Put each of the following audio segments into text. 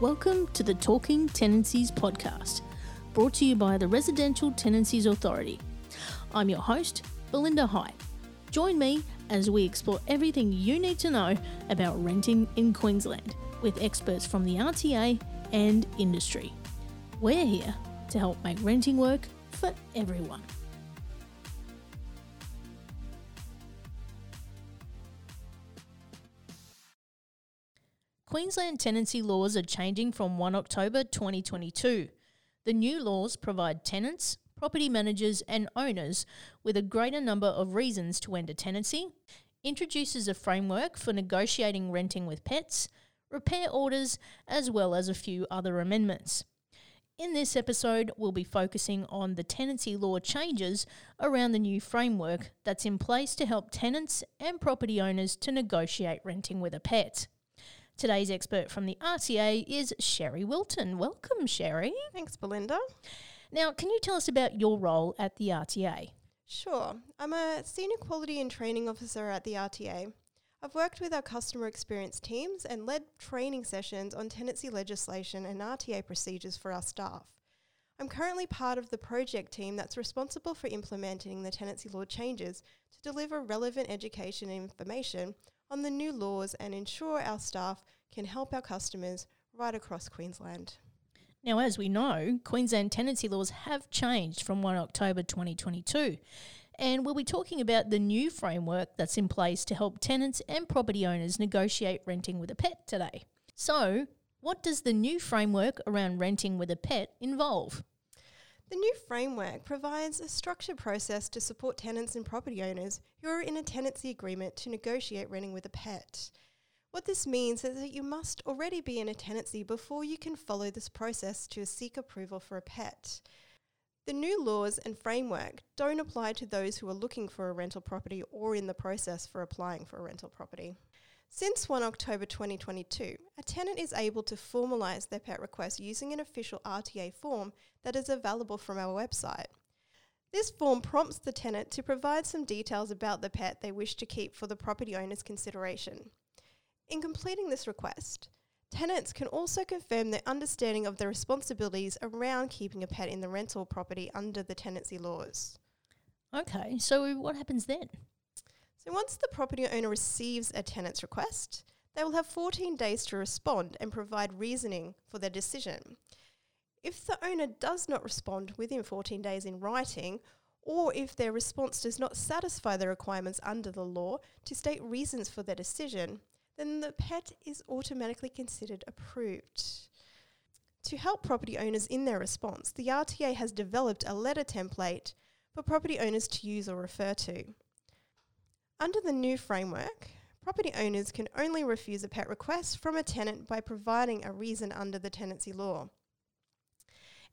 Welcome to the Talking Tenancies podcast, brought to you by the Residential Tenancies Authority. I'm your host, Belinda High. Join me as we explore everything you need to know about renting in Queensland with experts from the RTA and industry. We're here to help make renting work for everyone. Queensland tenancy laws are changing from 1 October 2022. The new laws provide tenants, property managers, and owners with a greater number of reasons to end a tenancy, introduces a framework for negotiating renting with pets, repair orders, as well as a few other amendments. In this episode, we'll be focusing on the tenancy law changes around the new framework that's in place to help tenants and property owners to negotiate renting with a pet. Today's expert from the RTA is Sherry Wilton. Welcome, Sherry. Thanks, Belinda. Now, can you tell us about your role at the RTA? Sure. I'm a Senior Quality and Training Officer at the RTA. I've worked with our customer experience teams and led training sessions on tenancy legislation and RTA procedures for our staff. I'm currently part of the project team that's responsible for implementing the tenancy law changes to deliver relevant education and information on the new laws and ensure our staff can help our customers right across Queensland. Now, as we know, Queensland tenancy laws have changed from 1 October 2022. And we'll be talking about the new framework that's in place to help tenants and property owners negotiate renting with a pet today. So, what does the new framework around renting with a pet involve? The new framework provides a structured process to support tenants and property owners who are in a tenancy agreement to negotiate renting with a pet. What this means is that you must already be in a tenancy before you can follow this process to seek approval for a pet. The new laws and framework don't apply to those who are looking for a rental property or in the process for applying for a rental property. Since 1 October 2022, a tenant is able to formalise their pet request using an official RTA form that is available from our website. This form prompts the tenant to provide some details about the pet they wish to keep for the property owner's consideration. In completing this request, tenants can also confirm their understanding of the responsibilities around keeping a pet in the rental property under the tenancy laws. Okay, so what happens then? So once the property owner receives a tenant's request, they will have 14 days to respond and provide reasoning for their decision. If the owner does not respond within 14 days in writing, or if their response does not satisfy the requirements under the law to state reasons for their decision, then the pet is automatically considered approved. To help property owners in their response, the RTA has developed a letter template for property owners to use or refer to. Under the new framework, property owners can only refuse a pet request from a tenant by providing a reason under the tenancy law.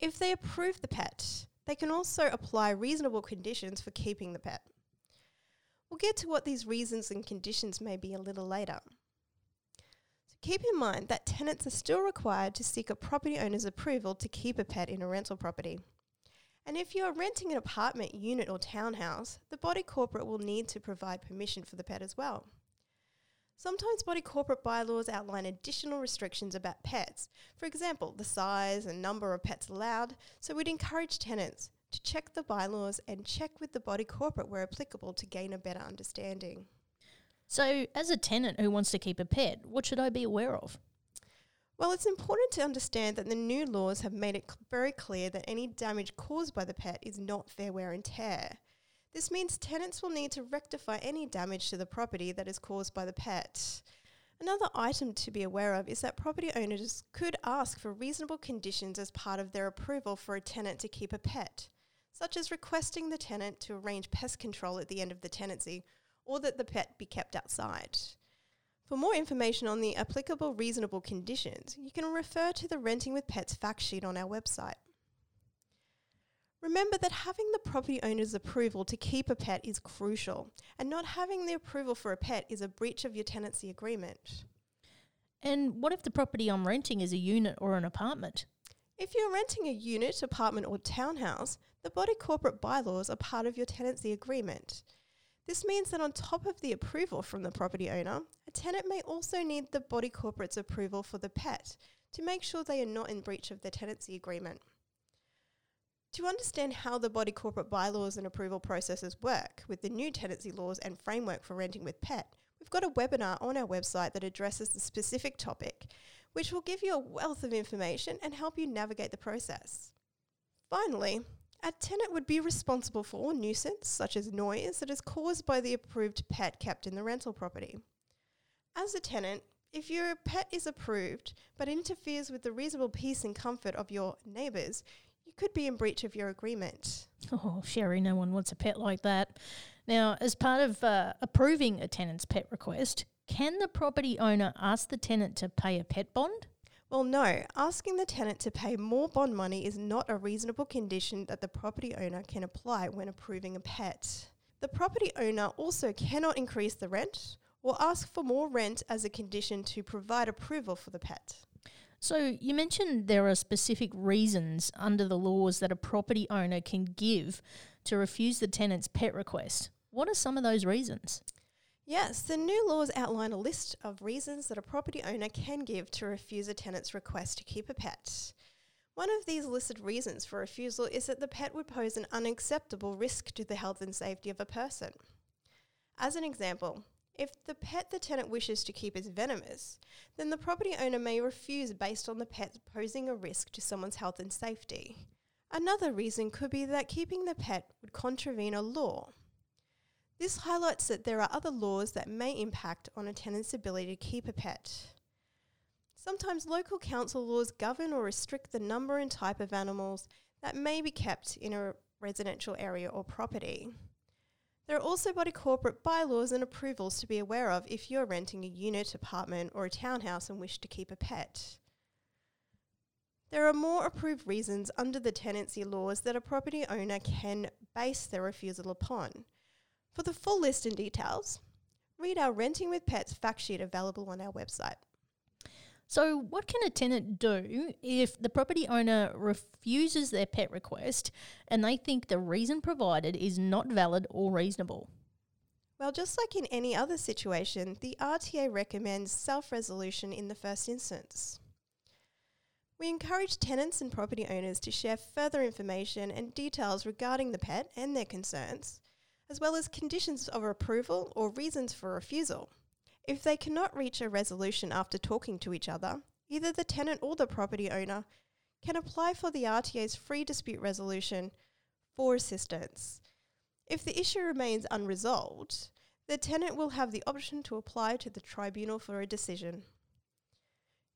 If they approve the pet, they can also apply reasonable conditions for keeping the pet. We'll get to what these reasons and conditions may be a little later. Keep in mind that tenants are still required to seek a property owner's approval to keep a pet in a rental property. And if you are renting an apartment, unit, or townhouse, the body corporate will need to provide permission for the pet as well. Sometimes body corporate bylaws outline additional restrictions about pets, for example, the size and number of pets allowed, so we'd encourage tenants to check the bylaws and check with the body corporate where applicable to gain a better understanding. So, as a tenant who wants to keep a pet, what should I be aware of? Well, it's important to understand that the new laws have made it very clear that any damage caused by the pet is not fair wear and tear. This means tenants will need to rectify any damage to the property that is caused by the pet. Another item to be aware of is that property owners could ask for reasonable conditions as part of their approval for a tenant to keep a pet, such as requesting the tenant to arrange pest control at the end of the tenancy or that the pet be kept outside. For more information on the applicable reasonable conditions, you can refer to the Renting with Pets fact sheet on our website. Remember that having the property owner's approval to keep a pet is crucial, and not having the approval for a pet is a breach of your tenancy agreement. And what if the property I'm renting is a unit or an apartment? If you're renting a unit, apartment, or townhouse, the body corporate bylaws are part of your tenancy agreement. This means that on top of the approval from the property owner, a tenant may also need the body corporate's approval for the pet to make sure they are not in breach of the tenancy agreement. To understand how the body corporate bylaws and approval processes work with the new tenancy laws and framework for renting with pet, we've got a webinar on our website that addresses the specific topic, which will give you a wealth of information and help you navigate the process. Finally, a tenant would be responsible for nuisance, such as noise, that is caused by the approved pet kept in the rental property. As a tenant, if your pet is approved but interferes with the reasonable peace and comfort of your neighbours, you could be in breach of your agreement. Oh, Sherry, no one wants a pet like that. Now, as part of uh, approving a tenant's pet request, can the property owner ask the tenant to pay a pet bond? Well, no, asking the tenant to pay more bond money is not a reasonable condition that the property owner can apply when approving a pet. The property owner also cannot increase the rent or ask for more rent as a condition to provide approval for the pet. So, you mentioned there are specific reasons under the laws that a property owner can give to refuse the tenant's pet request. What are some of those reasons? Yes, the new laws outline a list of reasons that a property owner can give to refuse a tenant's request to keep a pet. One of these listed reasons for refusal is that the pet would pose an unacceptable risk to the health and safety of a person. As an example, if the pet the tenant wishes to keep is venomous, then the property owner may refuse based on the pet posing a risk to someone's health and safety. Another reason could be that keeping the pet would contravene a law. This highlights that there are other laws that may impact on a tenant's ability to keep a pet. Sometimes local council laws govern or restrict the number and type of animals that may be kept in a residential area or property. There are also body corporate bylaws and approvals to be aware of if you're renting a unit, apartment, or a townhouse and wish to keep a pet. There are more approved reasons under the tenancy laws that a property owner can base their refusal upon. For the full list and details, read our Renting with Pets fact sheet available on our website. So, what can a tenant do if the property owner refuses their pet request and they think the reason provided is not valid or reasonable? Well, just like in any other situation, the RTA recommends self resolution in the first instance. We encourage tenants and property owners to share further information and details regarding the pet and their concerns as well as conditions of approval or reasons for refusal. If they cannot reach a resolution after talking to each other, either the tenant or the property owner can apply for the RTA's free dispute resolution for assistance. If the issue remains unresolved, the tenant will have the option to apply to the tribunal for a decision.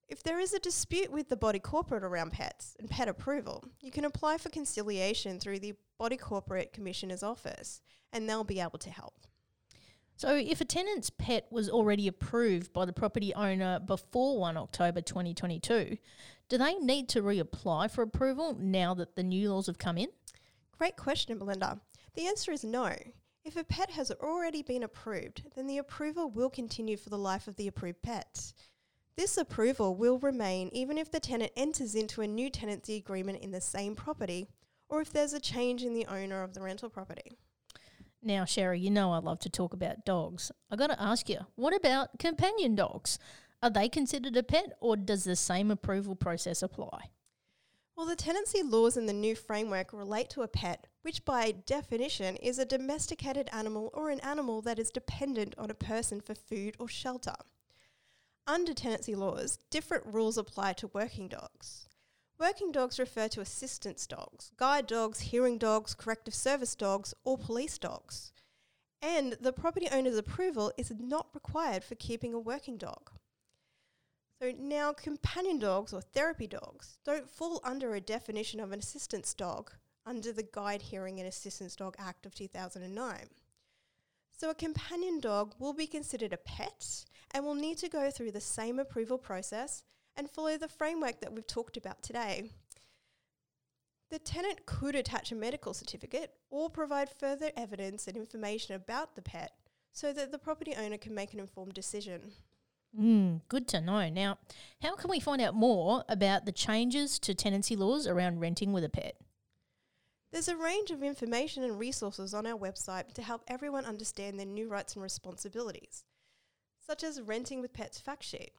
If there is a dispute with the body corporate around pets and pet approval, you can apply for conciliation through the Body Corporate Commissioner's Office and they'll be able to help. So, if a tenant's pet was already approved by the property owner before 1 October 2022, do they need to reapply for approval now that the new laws have come in? Great question, Belinda. The answer is no. If a pet has already been approved, then the approval will continue for the life of the approved pet. This approval will remain even if the tenant enters into a new tenancy agreement in the same property or if there's a change in the owner of the rental property. Now, Sherry, you know I love to talk about dogs. I got to ask you, what about companion dogs? Are they considered a pet or does the same approval process apply? Well, the tenancy laws in the new framework relate to a pet, which by definition is a domesticated animal or an animal that is dependent on a person for food or shelter. Under tenancy laws, different rules apply to working dogs. Working dogs refer to assistance dogs, guide dogs, hearing dogs, corrective service dogs, or police dogs. And the property owner's approval is not required for keeping a working dog. So now, companion dogs or therapy dogs don't fall under a definition of an assistance dog under the Guide Hearing and Assistance Dog Act of 2009. So, a companion dog will be considered a pet and will need to go through the same approval process and follow the framework that we've talked about today. The tenant could attach a medical certificate or provide further evidence and information about the pet so that the property owner can make an informed decision. Mm, good to know. Now, how can we find out more about the changes to tenancy laws around renting with a pet? There's a range of information and resources on our website to help everyone understand their new rights and responsibilities, such as Renting with Pets fact sheet.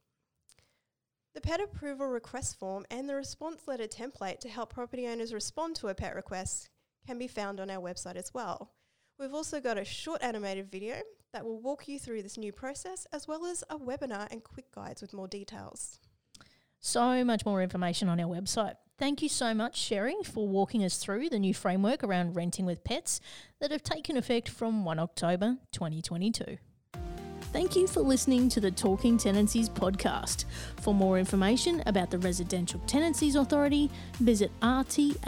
The pet approval request form and the response letter template to help property owners respond to a pet request can be found on our website as well. We've also got a short animated video that will walk you through this new process, as well as a webinar and quick guides with more details. So much more information on our website. Thank you so much, Sherry, for walking us through the new framework around renting with pets that have taken effect from 1 October 2022. Thank you for listening to the Talking Tenancies podcast. For more information about the Residential Tenancies Authority, visit rta.qld.gov.au.